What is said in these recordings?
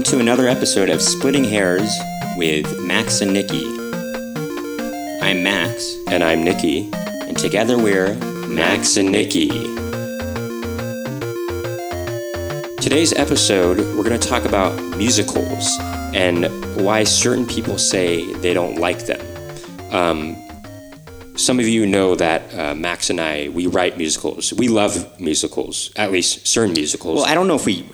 welcome to another episode of Splitting Hairs with Max and Nikki. I'm Max, And I'm Nikki. and together we're Max and Nikki. Today's episode, we're going to talk about musicals and why certain people say they don't like them. Um, some of you know that uh, Max and I, we write musicals. We love musicals, at least certain musicals. Well, I don't know if we.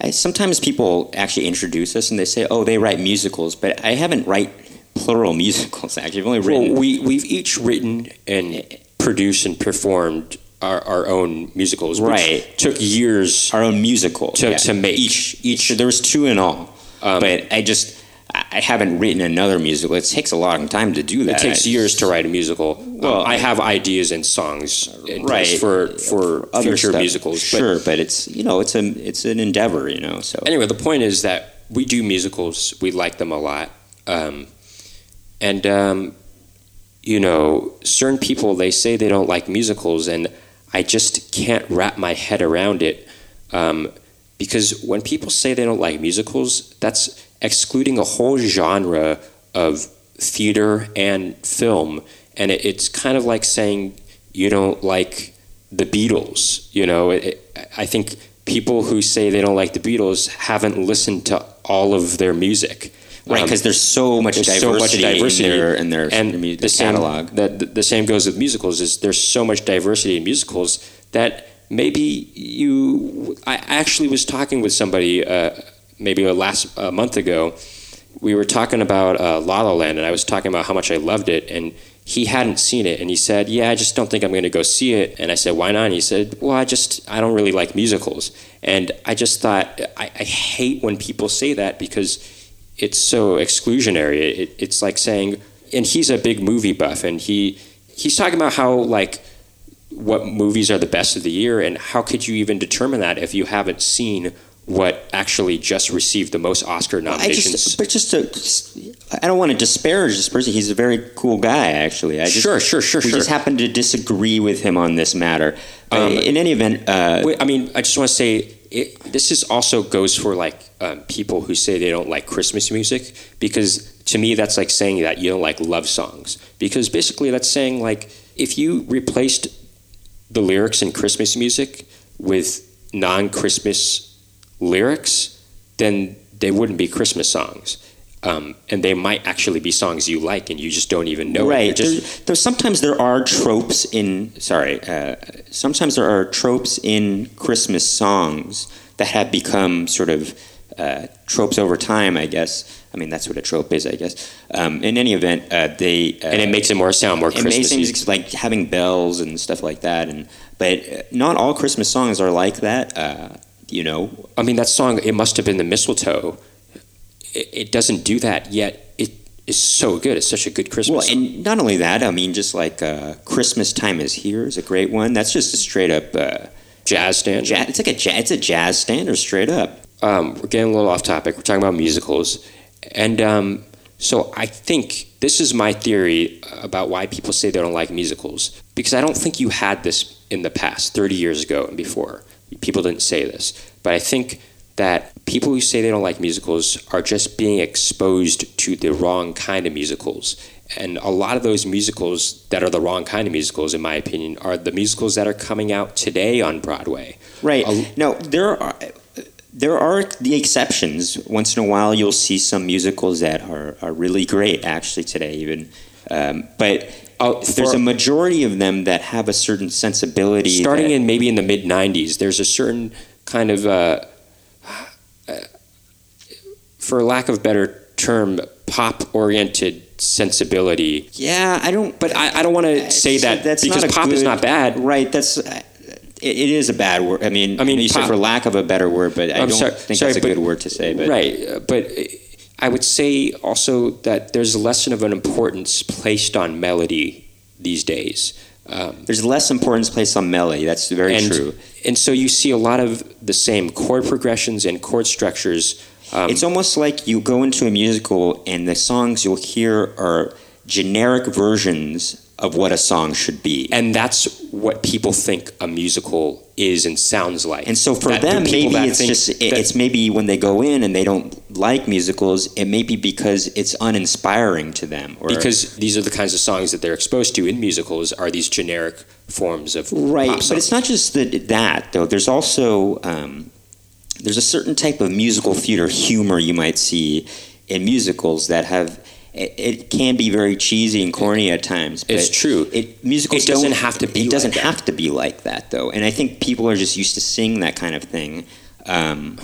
I, sometimes people actually introduce us and they say, "Oh, they write musicals," but I haven't write plural musicals. Actually, I've only written. Well, we, we've each written and produced and performed our, our own musicals. which Right. Took years our own musical To- to make. each each there was two in all Um, but i just I haven't written another musical. It takes a long time to do that. It takes years to write a musical. Well, Um, I have ideas and songs Right. place for for Other future stuff. musicals. But Sure, but it's you know it's a it's an endeavor, you know. So anyway, the point is that we do musicals. We like them a lot, um, and um, you know, certain people they say they don't like musicals, and I just can't wrap my head around it. Um, because when people say they don't like musicals, that's excluding a whole genre of theater and film, and it, it's kind of like saying you don't like the Beatles. You know, it, it, I think people who say they don't like the Beatles haven't listened to all of their music. right Um, because there's so much there's diversity, so much diversity in their in their, and their mu- the same, catalog. That the, the same goes with musicals. Is there's so much diversity in musicals that maybe you. I actually was talking with somebody uh, maybe a last a month ago. We were talking about uh, La La Land, and I was talking about how much I loved it, and he hadn't seen it, and he said, "Yeah, I just don't think I'm going to go see it." And I said, "Why not?" And he said, "Well, I just I don't really like musicals," and I just thought I, I hate when people say that because it's so exclusionary. It, it's like saying, and he's a big movie buff, and he he's talking about how like what movies are the best of the year, and how could you even determine that if you haven't seen what actually just received the most Oscar I nominations? just, but just to, I don't want to disparage this person. He's a very cool guy, actually. I just, Sure, sure, sure, We sure. just happen to disagree with him on this matter. Um, in any event, uh, Wait, I mean, I just want to say it, this is also goes for like um, people who say they don't like Christmas music because to me that's like saying that you don't like love songs because basically that's saying like if you replaced the lyrics in Christmas music with non-Christmas lyrics, then they wouldn't be Christmas songs. Um, and they might actually be songs you like, and you just don't even know. it. right. Just- sometimes there are tropes in. Sorry. Uh, sometimes there are tropes in Christmas songs that have become sort of uh, tropes over time. I guess. I mean, that's what a trope is. I guess. Um, in any event, uh, they uh, and it makes it more sound more it makes like having bells and stuff like that. And but uh, not all Christmas songs are like that. You know, I mean, that song, It Must Have Been the Mistletoe, it, it doesn't do that, yet it is so good. It's such a good Christmas Well, song. and not only that, I mean, just like uh, "Christmas Time Is Here" is a great one. That's just a straight up uh, Jazz standard. jazz. It's like a jazz. It's a jazz standard, straight up. Um, we're getting a little off topic. We're talking about musicals. And um, so I think this is my theory about why people say they don't like musicals. Because I don't think you had this in the past, 30 years ago and before. People didn't say this. But I think that people who say they don't like musicals are just being exposed to the wrong kind of musicals. And a lot of those musicals that are the wrong kind of musicals, in my opinion, are the musicals that are coming out today on Broadway. Right. A- now there are there are the exceptions. Once in a while, you'll see some musicals that are, are really great. Actually, today even, um, but Uh, there's a majority of them that have a certain sensibility. starting in maybe in the mid 90s there's a certain kind of uh, uh, for lack of a better term pop oriented sensibility yeah, I don't. but i, I don't want to say that that's because pop is not bad Right. That's. uh, It, it is a bad word. I mean, I mean, you said pop- for lack of a better word, but I I'm don't sorry- think sorry, that's a but- good word to say. But right uh, but uh, i would say also that there's less of an importance placed on melody these days um, there's less importance placed on melody. That's very and, true. and so you see a lot of the same chord progressions and chord structures um, it's almost like you go into a musical and the songs you'll hear are generic versions of what a song should be. and that's what people think a musical is and sounds like. And so for That them, maybe it's just it- it's maybe when they go in and they don't like musicals, it may be because it's uninspiring to them, or because these are the kinds of songs that they're exposed to in musicals are these generic forms of right. But it's not just that, that though. There's also um, there's a certain type of musical theater humor you might see in musicals that have. It, it can be very cheesy and corny at times. But It's true. It musicals It doesn't have to be It doesn't like that. have to be like that though, and I think people are just used to seeing that kind of thing. Um,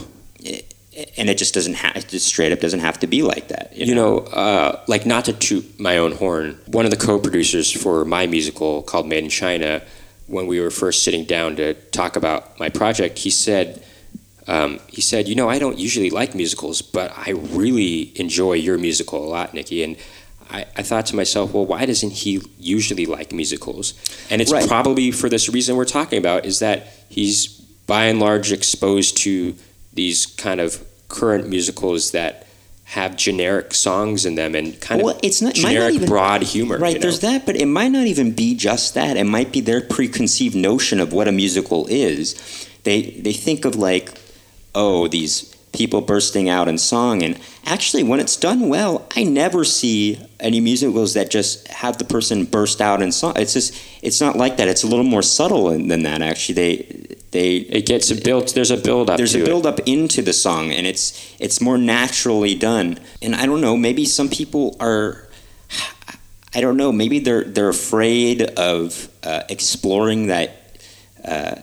and it just doesn't have, it just straight up doesn't have to be like that. You, You know, uh, like not to toot my own horn, one of the co-producers for my musical called Made in China, when we were first sitting down to talk about my project, he said, um, he said, you know, I don't usually like musicals, but I really enjoy your musical a lot, Nikki. And I, I thought to myself, well, why doesn't he usually like musicals? And it's Right. probably for this reason we're talking about, is that he's by and large exposed to these kind of current musicals that have generic songs in them and kind Well, of it's not- might not generic even- broad humor. Right, you know? there's that, but it might not even be just that. It might be their preconceived notion of what a musical is. They they think of like, oh, these people bursting out in song, and actually, when it's done well, I never see any musicals that just have the person burst out in song. It's just it's not like that. It's a little more subtle than that. Actually, they they It gets a build. There's a build up. there's a it. build up into the song and it's it's more naturally done and i don't know maybe some people are i don't know maybe they're they're afraid of uh, exploring that uh,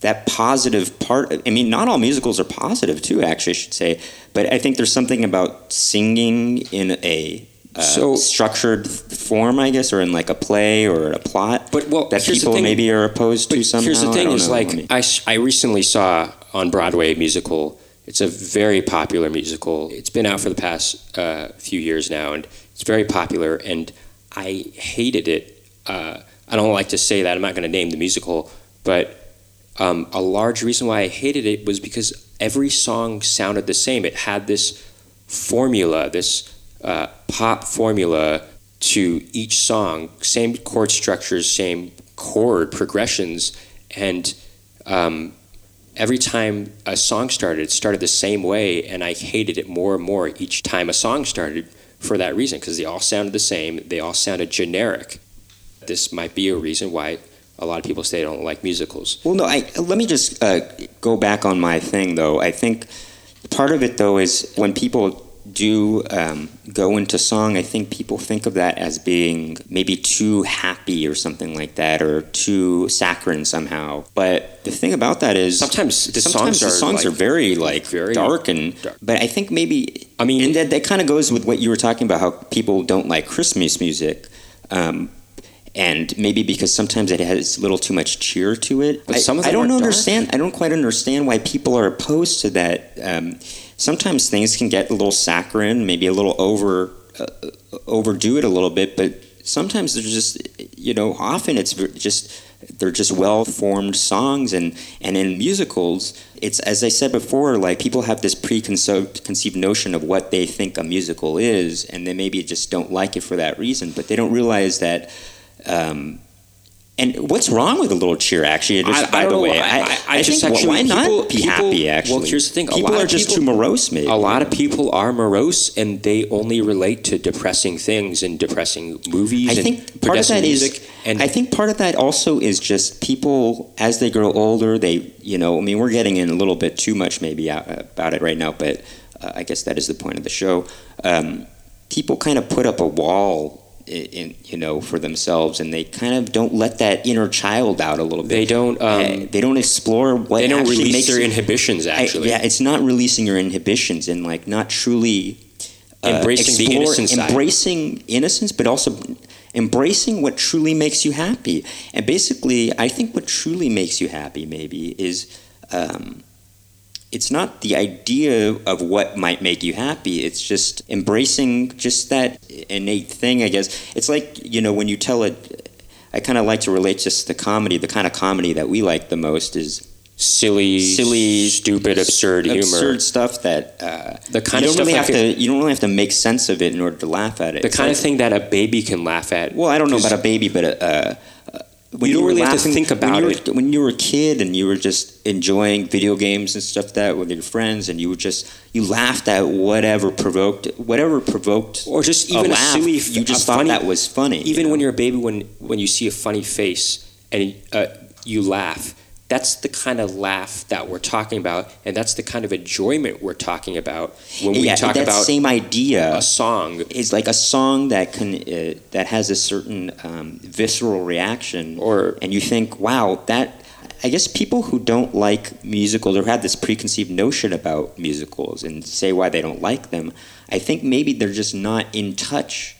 that positive part i mean not all musicals are positive too actually i should say but i think there's something about singing in a uh, So- structured form, I guess, or in like a play or a plot But well, that here's the people thing- maybe are opposed to somehow. here's the thing: is know. like I mean- I, I recently saw on Broadway a musical. It's a very popular musical. It's been out for the past uh, few years now, and it's very popular. And I hated it. Uh, I don't like to say that. I'm not going to name the musical, but um, a large reason why I hated it was because every song sounded the same. It had this formula, this uh, pop formula to each song, same chord structures, same chord progressions, and um, every time a song started, it started the same way, and I hated it more and more each time a song started for that reason, because they all sounded the same, they all sounded generic. This might be a reason why a lot of people say they don't like musicals. Well, no. I let me just uh, go back on my thing, though. I think part of it, though, is when people do um, go into song, I think people think of that as being maybe too happy or something like that, or too saccharine somehow. But the thing about that is Sometimes the sometimes songs the are, songs like, are very like very dark and. dark. But I think maybe I mean- and that that kind of goes with what you were talking about, how people don't like Christmas music. Um, and maybe because sometimes it has a little too much cheer to it. But I, some of I don't are dark. understand. I don't quite understand why people are opposed to that. Um, sometimes things can get a little saccharine, maybe a little over uh, overdo it a little bit, but sometimes they're just you know often it's just they're just well formed songs and and in musicals it's as I said before like people have this preconceived notion of what they think a musical is and they maybe just don't like it for that reason, but they don't realize that. Um, and what's wrong with a little cheer? Actually, just I- by I the don't way, know. I- I- I just think, actually- why not people- be people- happy? Actually, well, here's the thing, a people lot are of just people- too morose. Maybe A lot of people are morose and they only relate to depressing things and depressing movies I and think part of that is, and I think part of that also is just people as they grow older. They, you know, I mean, we're getting in a little bit too much maybe about it right now, but uh, I guess that is the point of the show. Um, people kind of put up a wall. In, you know, for themselves, and they kind of don't let that inner child out a little bit. they don't um, they don't explore what they don't actually release makes their inhibitions I- actually. yeah, it's not releasing your inhibitions and like not truly uh, Embracing the explore- innocent side. embracing innocence, but also embracing what truly makes you happy. And basically, I think what truly makes you happy maybe is. Um, it's not the idea of what might make you happy. It's just embracing just that innate thing, I guess. It's like, you know, when you tell it, I kind of like to relate just to comedy. The kind of comedy that we like the most is silly, silly, stupid, absurd humor. absurd stuff that uh, The kind you don't really stuff have to. You don't really have to make sense of it in order to laugh at it. the It's kind like- of thing that a baby can laugh at. Well, I don't know about a baby, but uh, when You don't were really have to think about were, it. When you were a kid and you were just enjoying video games and stuff like that with your friends, and you would just you laughed at whatever provoked whatever provoked or just even a, laugh. silly. You just thought funny, that was funny. even you when you're a baby, when when you see a funny face and uh, you laugh. That's the kind of laugh that we're talking about, and that's the kind of enjoyment we're talking about when we yeah, talk that about same idea a song. is like a song that can uh, that has a certain um, visceral reaction, Or- and you think, wow, that. I guess people who don't like musicals or have this preconceived notion about musicals and say why they don't like them, I think maybe they're just not in touch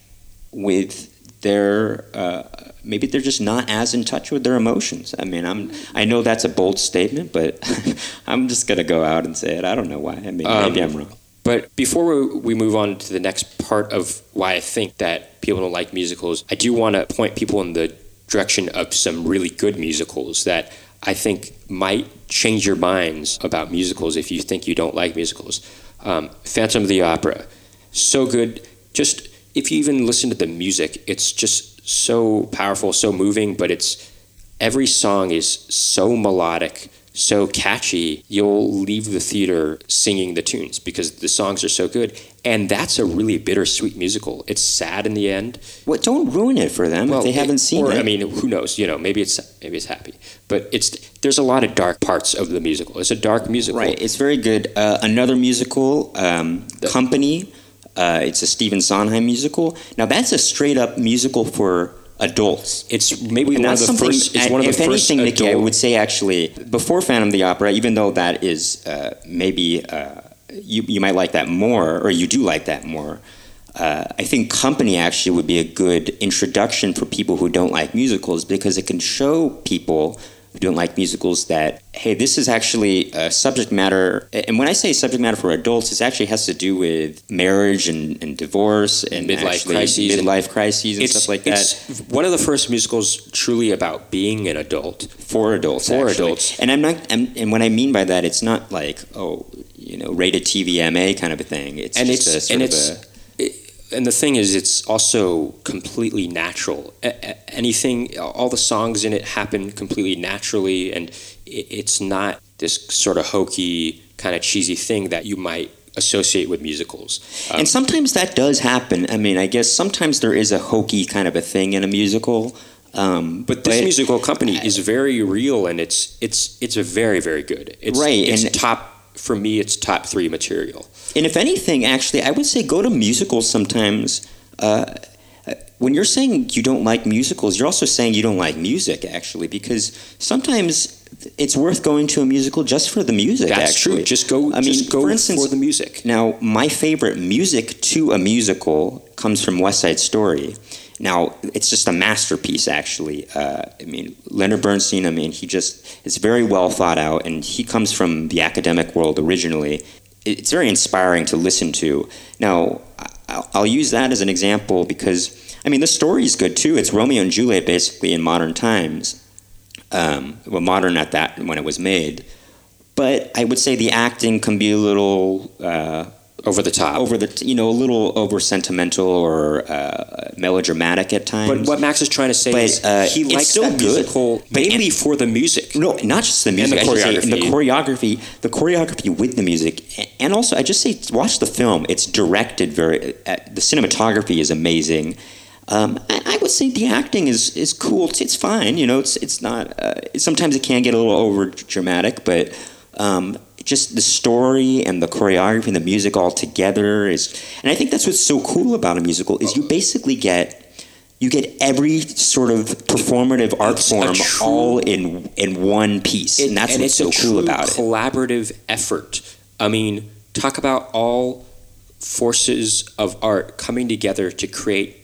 with their. Uh, maybe they're just not as in touch with their emotions. I mean, I'm. I know that's a bold statement, but I'm just gonna go out and say it. I don't know why. I mean, maybe Um, I'm wrong. But before we- we move on to the next part of why I think that people don't like musicals, I do want to point people in the direction of some really good musicals that I think might change your minds about musicals if you think you don't like musicals. Um, Phantom of the Opera, so good. Just if you even listen to the music, it's just so powerful, so moving. But it's every song is so melodic, so catchy. You'll leave the theater singing the tunes because the songs are so good. And that's a really bittersweet musical. It's sad in the end. What? Don't ruin it for them if they it- haven't seen or, it. I mean, who knows? You know, maybe it's maybe it's happy, but it's there's a lot of dark parts of the musical. It's a dark musical. right. It's very good. Uh, another musical, um, Company. Uh, it's a Stephen Sondheim musical. Now that's a straight up musical for adults. It's maybe one of the first. It's one of the if first anything, Nikki, I would say actually before Phantom of the Opera, even though that is uh, maybe uh, you you might like that more, or you do like that more. Uh, I think Company actually would be a good introduction for people who don't like musicals because it can show people don't like musicals that hey, this is actually a subject matter. And when I say subject matter for adults, it actually has to do with marriage and, and divorce and Midlife actually crises and- midlife crises and stuff like that it's one of the first musicals truly about being an adult. for adults. For actually. adults. and I'm not. I'm, and what I mean by that, it's not like oh, you know, rated TVMA kind of a thing. It's and just it's a sort and of it's a, and the thing is it's also completely natural A- anything all the songs in it happen completely naturally and it, it's not this sort of hokey kind of cheesy thing that you might associate with musicals Um, and sometimes that does happen. I mean, I guess sometimes there is a hokey kind of a thing in a musical. Um, but this musical company is very real and it's it's it's a very very good it's Right, it's and- top for me it's top three material And if anything, actually, I would say go to musicals sometimes. Uh, when you're saying you don't like musicals, you're also saying you don't like music, actually, because sometimes it's worth going to a musical just for the music. that's actually. true just go I mean, go for instance, for the music Now, my favorite music to a musical comes from West Side Story. Now, it's just a masterpiece, actually. Uh, I mean, Leonard Bernstein, I mean, he just is very well thought out, and he comes from the academic world originally. It's very inspiring to listen to. Now, I'll, use that as an example because, I mean, the story is good too. It's Romeo and Juliet, basically, in modern times. Um, well, modern at that when it was made. But I would say the acting can be a little uh, over the top over the you know a little over sentimental or uh, melodramatic at times. But what Max is trying to say But, is uh, he likes still that good. musical mainly for the music. no, not just the And music. the I should say, and the choreography. choreography, the choreography with the music, and also I just say watch the film. It's directed very. Uh, the cinematography is amazing. Um, I, I would say the acting is, is cool. It's, it's fine. You know, it's it's not. Uh, sometimes it can get a little over dramatic, but um, just the story and the choreography and the music all together is. And I think that's what's so cool about a musical is you basically get you get every sort of performative art It's form true- all in in one piece, and that's and what's so a cool true about it. collaborative effort. I mean, talk about all forces of art coming together to create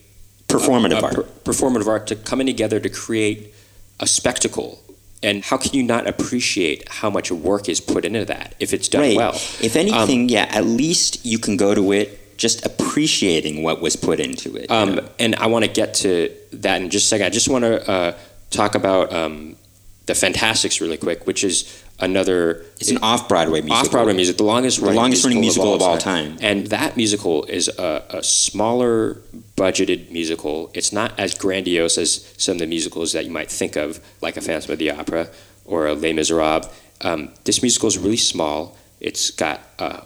Performative a art. per- performative art to coming together to create a spectacle. And how can you not appreciate how much work is put into that if it's done right. well? If anything, yeah, at least you can go to it just appreciating what was put into it. you Um, know? and I want to get to that in just a second. I just want to uh, talk about um, the Fantasticks really quick, which is another It's an off Broadway musical. off Broadway music, the longest running longest running musical, musical of all time. And that musical is a, a smaller budgeted musical. It's not as grandiose as some of the musicals that you might think of, like a Phantom of the Opera or a Les Miserables. Um, this musical is really small. It's got uh,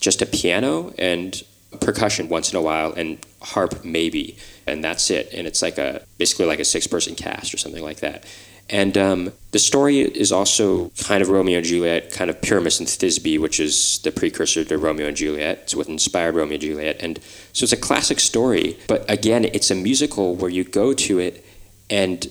just a piano and percussion once in a while and harp maybe, and that's it. And it's like a basically like a six person cast or something like that. And um, the story is also kind of Romeo and Juliet, kind of Pyramus and Thisbe, which is the precursor to Romeo and Juliet. It's what inspired Romeo and Juliet. And so it's a classic story. But again, it's a musical where you go to it, and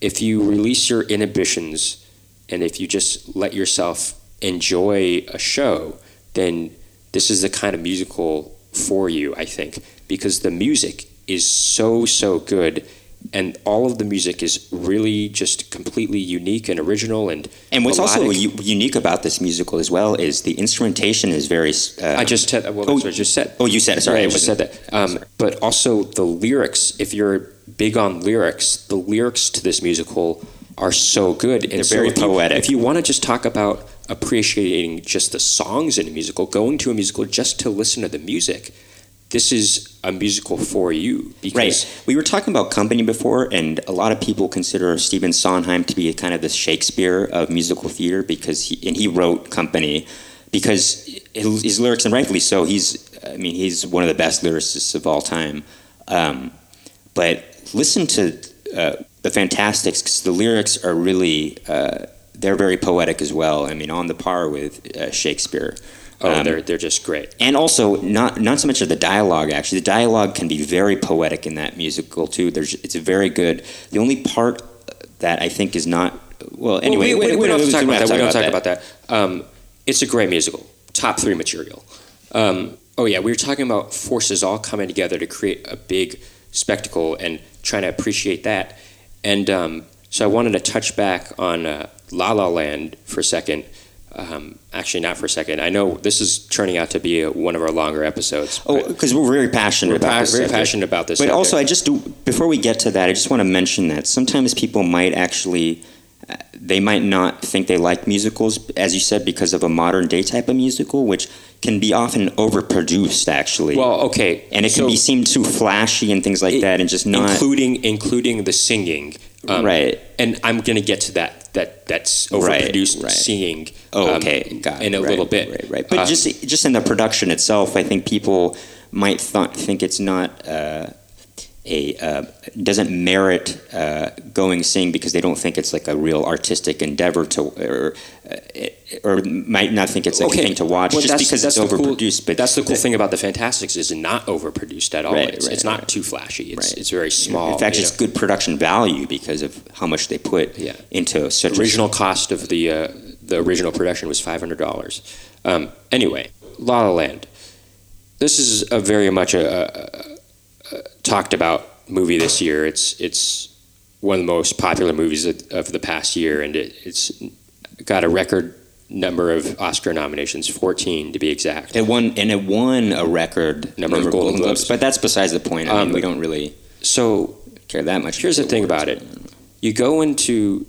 if you release your inhibitions and if you just let yourself enjoy a show, then this is the kind of musical for you, I think, because the music is so, so good and all of the music is really just completely unique and original and And what's also u- unique about this musical as well is the instrumentation is very. Uh, I just said well Oh, I just said. oh, you said it. Sorry, I I just said that. Um, but also the lyrics. If you're big on lyrics, the lyrics to this musical are so good. And They're so very if you- poetic. if you want to just talk about appreciating just the songs in a musical, going to a musical just to listen to the music, this is a musical for you. Because Right. We were talking about company before, and a lot of people consider Stephen Sondheim to be kind of the Shakespeare of musical theater because he and he wrote Company because his, lyrics, and rightfully so. He's, I mean, he's one of the best lyricists of all time. Um, but listen to uh, the Fantasticks because the lyrics are really. Uh, they're very poetic as well. I mean, on the par with uh, Shakespeare. Oh, Um, they're they're just great. and also not not so much of the dialogue actually the dialogue can be very poetic in that musical too there's it's very good the only part that i think is not well anyway we, we, we, don't have to talk about that. We don't talk about that. Um, it's a great musical, top three material. Um, oh yeah, we were talking about forces all coming together to create a big spectacle and trying to appreciate that. And um, so I wanted to touch back on uh, La La Land for a second. Um, actually, not for a second. I know this is turning out to be a, one of our longer episodes. oh because we're very passionate we're about pa- this very subject. passionate about this. but subject. also i just do before we get to that i just want to mention that sometimes people might actually uh, they might not think they like musicals as you said because of a modern day type of musical which can be often overproduced actually well, okay, and it can be seem too flashy and things like It- that and just not including including the singing. Um, right and I'm going to get to that that that's overproduced right. singing. Oh, um, okay, got it. in a Right, little bit. right, right. But Uh, just just in the production itself, I think people might th- think it's not uh, a uh, doesn't merit uh, going sing because they don't think it's like a real artistic endeavor to or uh, or might not think it's like a thing to watch Well, just that's- because that's it's the cool- overproduced. but that's the cool thing about the Fantasticks is not overproduced at all. Right, it's, right, it's not right. too flashy. It's Right. it's very small. In fact, it's know. good production value because of how much they put Yeah. into such a original cost of the uh, the original production was five hundred dollars. Um, anyway, La La Land. This is a very much a, a, a talked about movie this year. It's it's one of the most popular movies of, of the past year, and it, it's got a record number of Oscar nominations, fourteen to be exact. It won and it won a record Number of Golden Globes. but that's besides the point. I mean, Um, we don't really So care that much. Here's the thing about it. You go into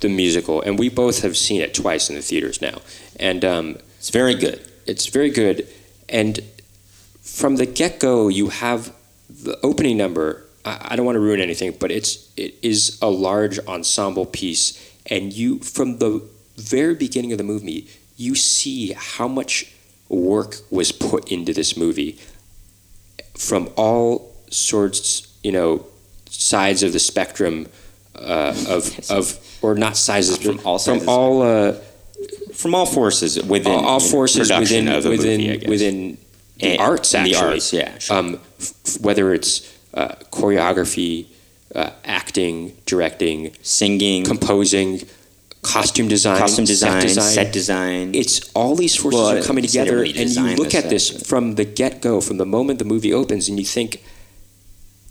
the musical, and we both have seen it twice in the theaters now, and um, It's very good. it's very good. And from the get go, you have the opening number. I, I don't want to ruin anything, but it's it is a large ensemble piece, and you from the very beginning of the movie, you see how much work was put into this movie from all sorts, you know, sides of the spectrum uh, of of or not sizes, From all from all. Uh, From all forces within all, all forces within within movie, within the And- arts and actually. the arts, yeah, sure. um, f- whether it's uh, choreography uh, acting directing singing, composing costume design costume design, set design, set design. it's all these forces Well, are coming together and you look at this set, from the get-go from the moment the movie opens and you think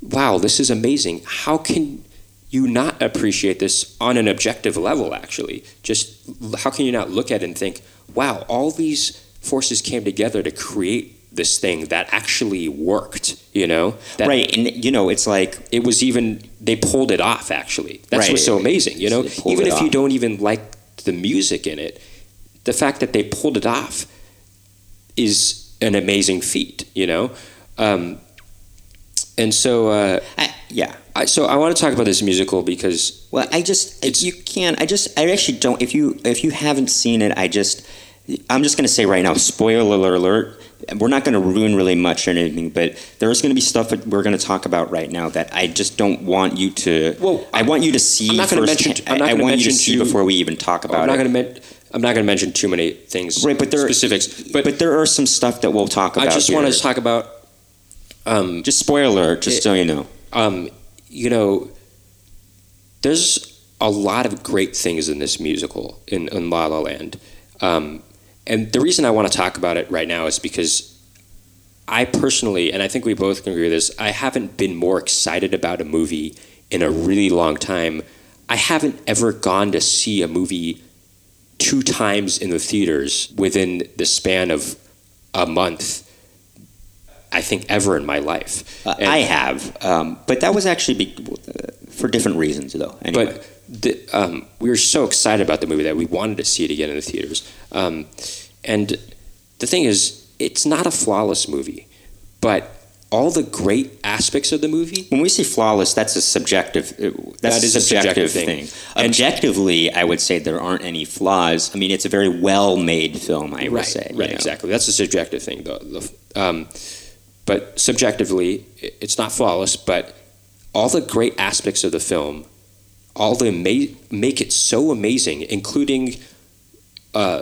wow this is amazing. How can you not appreciate this on an objective level actually? Just how can you not look at it and think wow all these forces came together to create this thing that actually worked. You know, that right, and you know, it's like it was even they pulled it off. Actually, that's Right. what's so amazing. You know, even if you don't even like the music in it, the fact that they pulled it off is an amazing feat. You know, um, and so. Uh, I, yeah. I, so I want to talk about this musical because Well, I just It's- you can't. I just I actually don't. If you if you haven't seen it, I just I'm just going to say right now. Spoiler alert. We're not going to ruin really much or anything, but there's going to be stuff that we're going to talk about right now that I just don't want you to. Well, I want you to see. I'm not gonna mention- I'm not I, want you to see before we even talk about I'm not it. going to men- I'm not going to mention too many things, Right, but there specifics. But, But, there are some stuff that we'll talk about. I just want to talk about, um, Just spoiler, just It- so you know. um, you know, there's a lot of great things in this musical in, in La La Land, um, and the reason I want to talk about it right now is because I personally, and I think we both can agree with this, I haven't been more excited about a movie in a really long time. I haven't ever gone to see a movie two times in the theaters within the span of a month. I think ever in my life. Uh, I have, um, but that was actually be, uh, for different reasons, though. Anyway. But the, um, we were so excited about the movie that we wanted to see it again in the theaters. Um, and the thing is, it's not a flawless movie, but all the great aspects of the movie. When we say flawless, that's a subjective. uh, That's That is a subjective, thing. thing. Objectively, I would say there aren't any flaws. I mean, it's a very well-made film. I would right, say. you right, know. exactly. That's a subjective thing, though. The, um, but subjectively, it's not flawless. But all the great aspects of the film, all the ama- make it so amazing, including uh,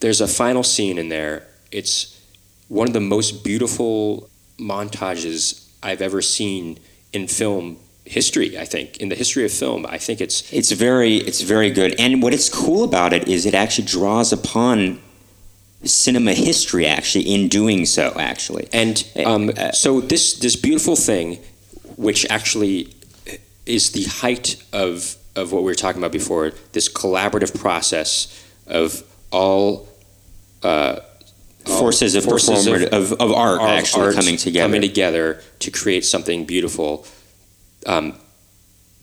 there's a final scene in there. It's one of the most beautiful montages I've ever seen in film history. I think in the history of film, I think it's It's very, it's very good. And what is cool about it is it actually draws upon cinema history. Actually, in doing so, actually. And um, Uh, so this this beautiful thing, which actually is the height of of what we were talking about before, this collaborative process of all uh, forces of forces of- of, of art of actually art coming together. coming together to create something beautiful. Um,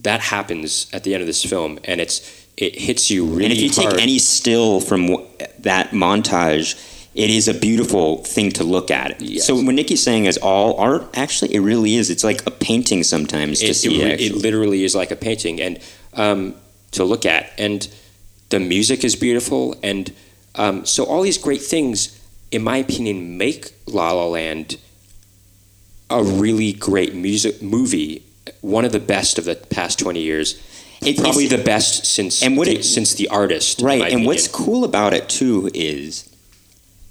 that happens at the end of this film, and it's it hits you really and if you hard. take any still from w- that montage, it is a beautiful thing to look at. Yes. So when Nikki's saying is all art, actually, it really is. It's like a painting sometimes to see. it, it literally is like a painting and um, to look at and the music is beautiful and um, so all these great things in my opinion make la la land a really great music movie one of the best of the past 20 years It- probably it's- the best since And what the, it- since the artist right. And what's cool about it too is.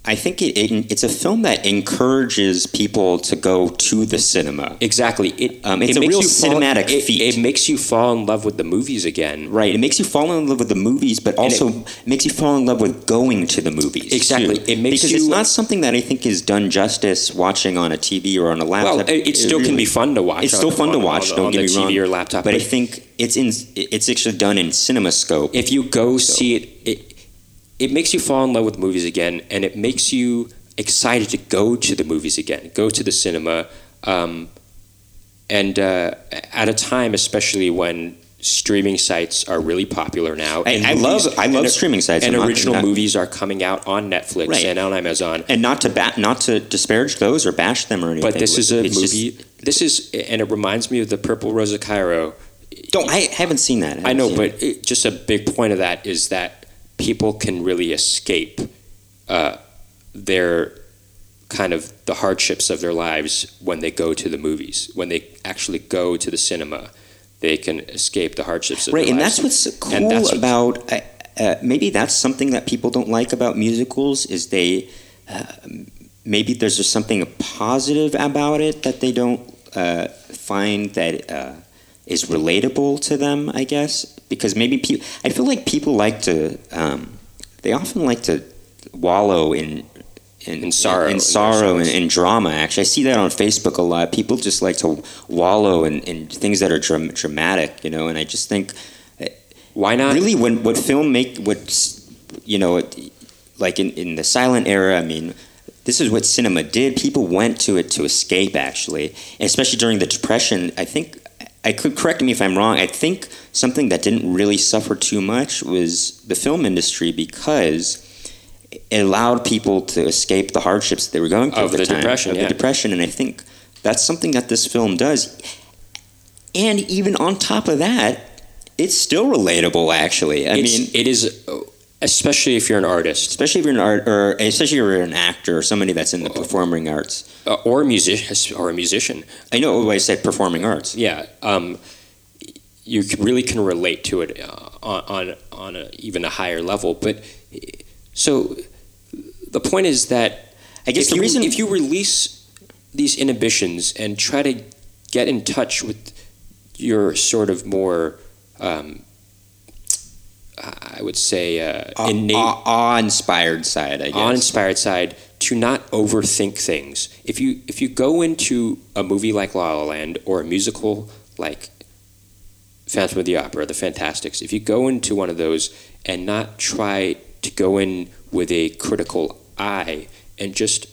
I think it, it, it's a film that encourages people to go to the cinema. exactly it, Um, it's it a real you fall- cinematic it, feat. it makes you fall in love with the movies again Right. It makes you fall in love with the movies, but also makes you fall in love with going to the movies. Exactly. too. It makes because it's not something that I think is done justice watching on a TV or on a well laptop. it, it still can be fun to watch It's still fun to watch. on, don't on get me TV wrong. or laptop but I think it's in. It's actually done in CinemaScope. if you go see it, it makes you fall in love with movies again, and it makes you excited to go to the movies again, go to the cinema, um, and uh, at a time, especially when streaming sites are really popular now. I, and I movies- love. I love and, streaming sites. and I'm original not- movies are coming out on Netflix Right. and on Amazon. And not to bat, not to disparage those or bash them or anything. But this is a It's just- movie. this is, and it reminds me of the Purple Rose of Cairo. don't I haven't seen that. I know, but it, just a big point of that is that people can really escape uh, their kind of the hardships of their lives when they go to the movies. When they actually go to the cinema, they can escape the hardships of right, their and lives. that's what's cool And that's what's- about. Uh, uh, maybe that's something that people don't like about musicals is they. Uh, maybe there's just something positive about it that they don't uh, find that uh, is relatable to them. I guess because maybe people. I feel like people like to. Um, they often like to wallow in. In, In sorrow, in, in sorrow, and, drama. Actually, I see that on Facebook a lot. People just like to wallow in, in things that are dram- dramatic, you know. And I just think Why not? really when what film make what you know it, like in, in the silent era i mean this is what cinema did. People went to it to escape, actually, and especially during the Depression. I think I could correct me if I'm wrong. I think something that didn't really suffer too much was the film industry because it allowed people to escape the hardships they were going through Of at the, the time, Depression, of yeah. the depression, and I think that's something that this film does. And even on top of that, it's still relatable. Actually, I It's- mean, it is, uh, especially if you're an artist especially if you're an art, or especially if you're an actor or somebody that's in the performing arts. uh, or a musician, or a musician. I know when I said performing arts. Yeah, um, you really can relate to it uh, on on, on a, even a higher level. But so the point is that I guess if the you, reason if you release these inhibitions and try to get in touch with your sort of more, um, I would say, uh, awe- innate awe- awe-inspired side, I guess. awe-inspired side to not overthink things. If you if you go into a movie like La La Land or a musical like Phantom of the Opera, The Fantasticks, if you go into one of those and not try to go in with a critical eye and just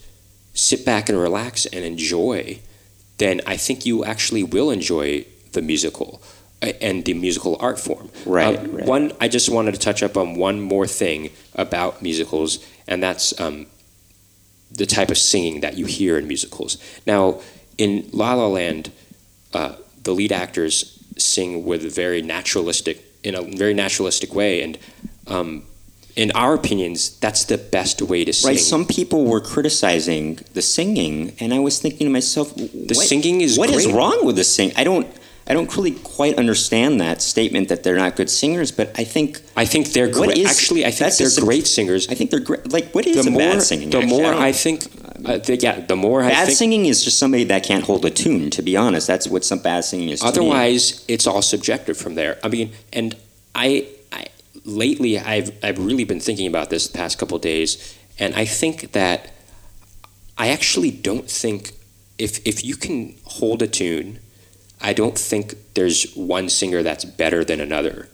sit back and relax and enjoy, then I think you actually will enjoy the musical uh, and the musical art form. Right, Um, right. One, I just wanted to touch up on one more thing about musicals, and that's um, the type of singing that you hear in musicals. Now, in La La Land, uh, the lead actors sing with a very naturalistic, in a very naturalistic way, and um, in our opinions, that's the best way to sing. Right, some people were criticizing the singing, and I was thinking to myself, the singing is what is great. wrong with the sing? I don't, I don't really quite understand that statement that they're not good singers. But I think, I think they're great. Actually, I think they're great singers. I think they're great. Like, what is The more, bad singing? the actually? more don't- I think, uh, the, yeah, the more I bad think. singing is just somebody that can't hold a tune. To be honest, that's what some bad singing is. Otherwise, it's all subjective from there. I mean, and I, I lately I've I've really been thinking about this the past couple of days, and I think that I actually don't think if if you can hold a tune, I don't think there's one singer that's better than another.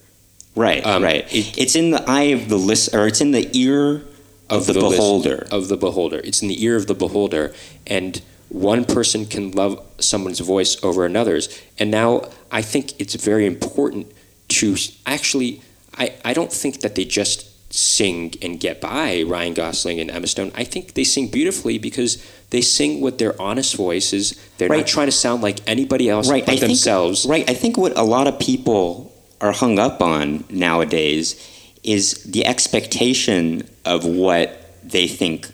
right, um, right. it- it's in the eye of the list, or it's in the ear of, the, lis- beholder. of the beholder. It's in the ear of the beholder, and one person can love someone's voice over another's. And now I think it's very important to actually. I, I don't think that they just sing and get by. Ryan Gosling and Emma Stone. I think they sing beautifully because they sing with their honest voices. They're Right. not trying to sound like anybody else right, but I think, themselves. Right. I think what a lot of people are hung up on nowadays is the expectation of what they think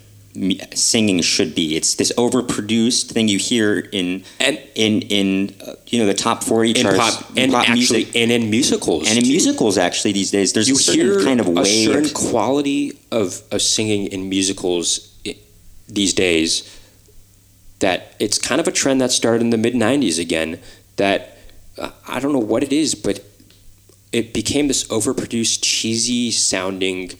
singing should be. It's this overproduced thing you hear in And in in uh, you know the top forty in charts, pop, and pop actually, music, and in musicals, and in too. musicals. Actually, these days there's you a certain hear kind of a certain quality of, of singing in musicals these days that it's kind of a trend that started in the mid 90s again that uh, I don't know what it is but it became this overproduced cheesy sounding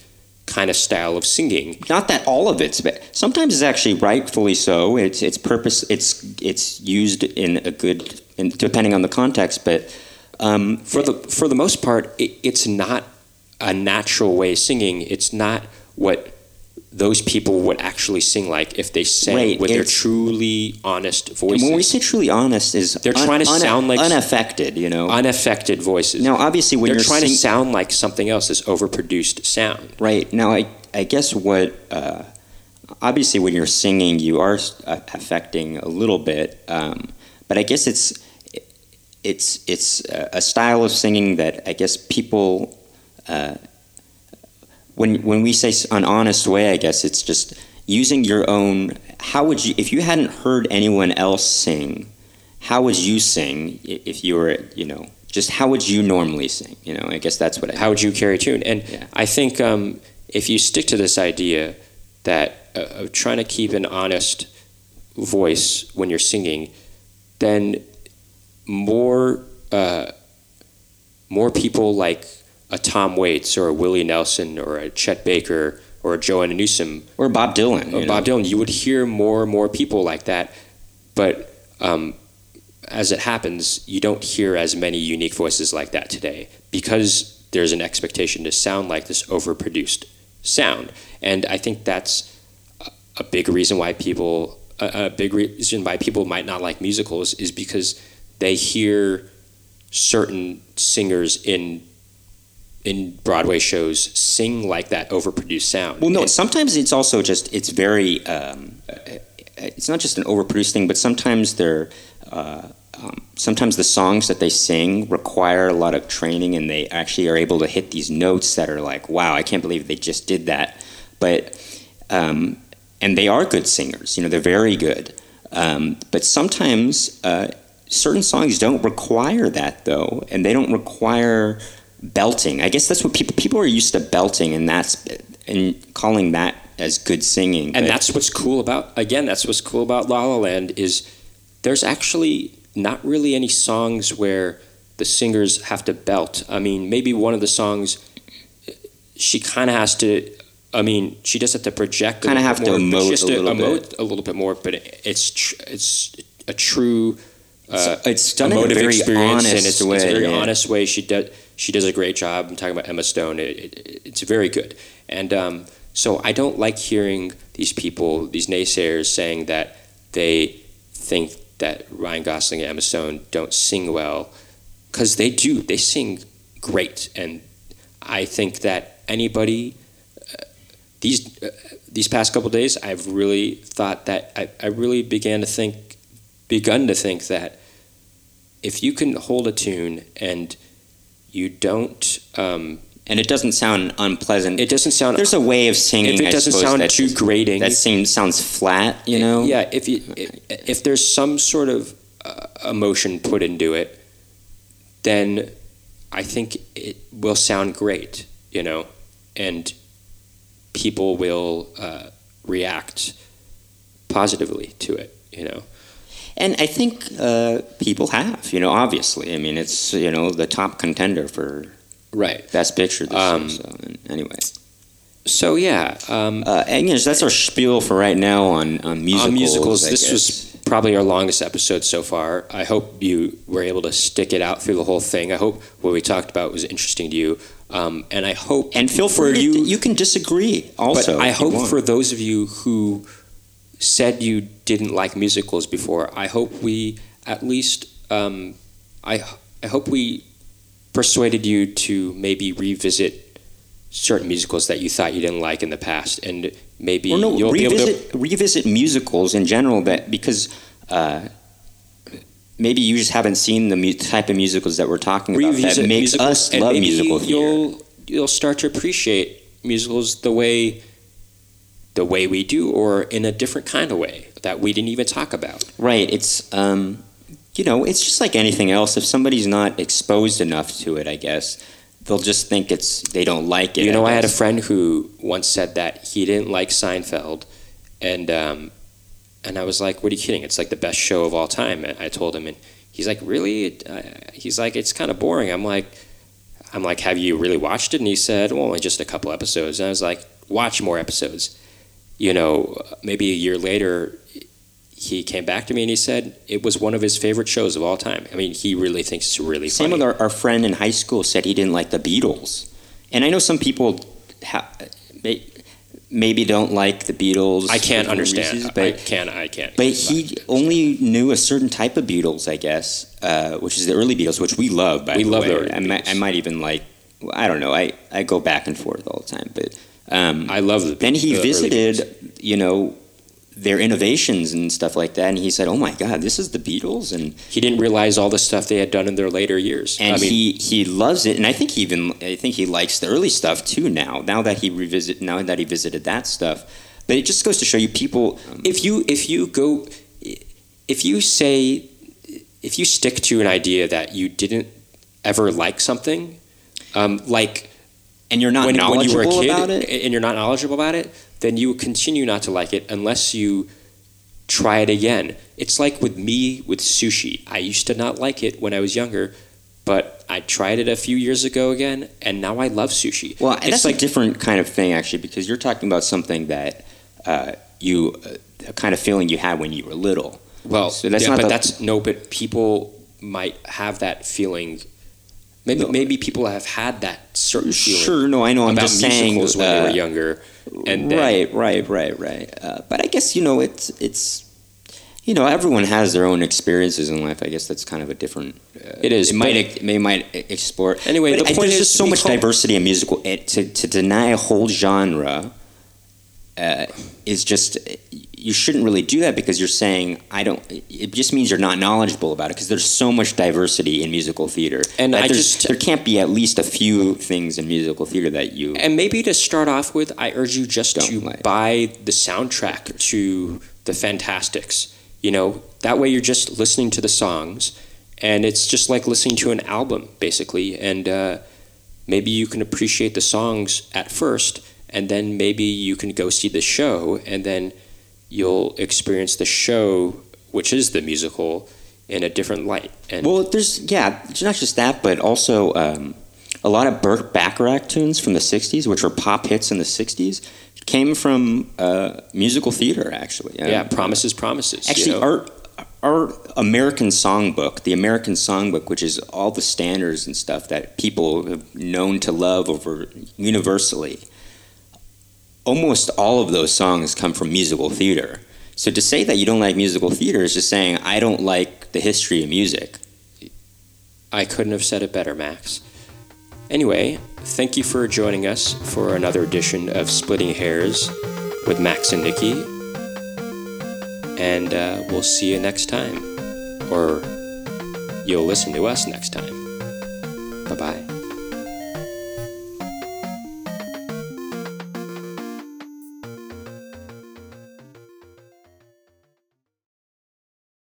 kind of style of singing. Not that all of it's but sometimes it's actually rightfully so. It's it's purpose it's it's used in a good in, depending on the context but um, for the for the most part it, it's not a natural way of singing. It's not what those people would actually sing like if they sang Right, with their truly honest voices when we say truly honest is They're trying to sound like- unaffected you know unaffected voices. now obviously when They're you're trying to sound like something else, this overproduced sound. right now I, I guess what uh, obviously when you're singing you are uh, affecting a little bit um, but I guess it's it's it's a a style of singing that I guess people uh, when when we say an honest way, I guess it's just using your own. How would you, if you hadn't heard anyone else sing, how would you sing if you were, you know, just how would you normally sing? You know, I guess that's what I. How would you carry tune? And Yeah. I think um, if you stick to this idea that uh, of trying to keep an honest voice when you're singing, then more uh, more people like a Tom Waits or a Willie Nelson or a Chet Baker or a Joanna Newsom or Bob Dylan. or Bob know. Dylan, you would hear more and more people like that. But um, as it happens, you don't hear as many unique voices like that today because there's an expectation to sound like this overproduced sound. And I think that's a big reason why people a, a big reason why people might not like musicals is because they hear certain singers in in Broadway shows sing like that overproduced sound. Well, no. And- sometimes it's also just it's very. Um, uh, it's not just an overproduced thing, but sometimes they're. Uh, um, sometimes the songs that they sing require a lot of training, and they actually are able to hit these notes that are like, "Wow, I can't believe they just did that." But um, and they are good singers. You know, they're very good. Um, but sometimes uh, certain songs don't require that, though, and they don't require belting. I guess that's what people people are used to belting, and that's and calling that as good singing. and that's what's cool about again that's what's cool about La La Land is there's actually not really any songs where the singers have to belt. I mean, maybe one of the songs she kind of has to. I mean, she does have to project. a Kinda little have bit to more, she emote a to little emote a little bit more, but it's tr- it's a true. Uh, it's done in a very experience, and honest it's, way, it's a very yeah. honest way. She does she does a great job. I'm talking about Emma Stone. It, it, it's very good, and um, so I don't like hearing these people, these naysayers, saying that they think that Ryan Gosling and Emma Stone don't sing well, because they do. They sing great, and I think that anybody. Uh, these uh, these past couple days, I've really thought that I, I really began to think, begun to think that if you can hold a tune and you don't, um, and it doesn't sound unpleasant. it doesn't sound. There's a way of singing. if it doesn't sound too grating, That seems sounds flat. You know. yeah. If you if, if there's some sort of uh, emotion put into it, then I think it will sound great. You know, and people will uh, react positively to it. You know. And I think uh, people have, you know, obviously. I mean, it's, you know, the top contender for Right. Best Picture this Um, year. So, anyway. So yeah, um, Uh, and yes, that's our spiel for right now on, on musicals. on musicals, this was probably our longest episode so far. I hope you were able to stick it out through the whole thing. I hope what we talked about was interesting to you, um, and I hope And feel for free, you. you can disagree also. but I hope for those of you who said you didn't like musicals before, I hope we at least um, I I hope we persuaded you to maybe revisit certain musicals that you thought you didn't like in the past, and maybe Or no, you'll be able to revisit, revisit musicals in general that because uh, maybe you just haven't seen the mu- type of musicals that we're talking about that revisit makes musicals, us love musicals. musical. You'll you'll start to appreciate musicals the way the way we do, or in a different kind of way that we didn't even talk about. Right. It's um, you know, it's just like anything else. If somebody's not exposed enough to it, I guess they'll just think it's they don't like it. You know, I had a friend who once said that he didn't like Seinfeld, and um, and I was like, "What are you kidding? It's like the best show of all time." I told him, and he's like, "Really?" Uh, he's like, "It's kind of boring." I'm like, "I'm like, have you really watched it?" And he said, "Well, only just a couple episodes." And I was like, "Watch more episodes." You know, maybe a year later, he came back to me and he said it was one of his favorite shows of all time. I mean, he really thinks it's really Same funny. with our, our friend in high school said he didn't like the Beatles, and I know some people ha- may, maybe don't like the Beatles. I can't understand. reasons, I can't. I can't. but he only knew a certain type of Beatles, I guess, uh, which is the early Beatles, which we love. By We the love way. the early I, might, I might even like. I don't know. I, I go back and forth all the time, but um, I love the. then he the visited, you know, their innovations and stuff like that, and he said, "Oh my God, this is the Beatles," and He didn't realize all the stuff they had done in their later years. and I mean, he he loves it, and I think he even I think he likes the early stuff too now. Now that he revisit, now that he visited that stuff, but it just goes to show you people. if you if you go, if you say, if you stick to an idea that you didn't ever like something, um, like and you're not when, when you knowledgeable were a kid about it. and you're not knowledgeable about it, then you continue not to like it unless you try it again. It's like with me with sushi. I used to not like it when I was younger, but I tried it a few years ago again, and now I love sushi. Well, it's that's like a different kind of thing actually, because you're talking about something that uh, you uh, a kind of feeling you had when you were little. Well, So that's yeah, not but the- that's no. But people might have that feeling Maybe No. maybe people have had that certain feeling Sure, no, I know. I'm just saying when they uh, were younger, and then, right, right, right, right. Uh, but I guess you know it's it's you know everyone has their own experiences in life. I guess that's kind of a different. Uh, It is, It might may might explore. Anyway, But the I- point there's is just so much diversity in musical. It, to to deny a whole genre uh, is just you shouldn't really do that because you're saying I don't. It just means you're not knowledgeable about it because there's so much diversity in musical theater. And I just- there can't be at least a few things in musical theater that you. And maybe to start off with, I urge you just to like. buy the soundtrack to the Fantasticks. You know, that way you're just listening to the songs, and it's just like listening to an album, basically. And uh, maybe you can appreciate the songs at first, and then maybe you can go see the show, and then you'll experience the show, which is the musical, in a different light. And Well, there's yeah, it's not just that, but also um, a lot of Burt Bacharach tunes from the '60s, which were pop hits in the '60s, came from uh, musical theater. Actually, yeah, Um, promises, promises. you Actually, know? our our American songbook, the American songbook, which is all the standards and stuff that people have known to love over universally. Almost all of those songs come from musical theater. So to say that you don't like musical theater is just saying I don't like the history of music. I couldn't have said it better, Max. Anyway, thank you for joining us for another edition of Splitting Hairs with Max and Nikki. And uh, we'll see you next time. Or you'll listen to us next time. Bye bye.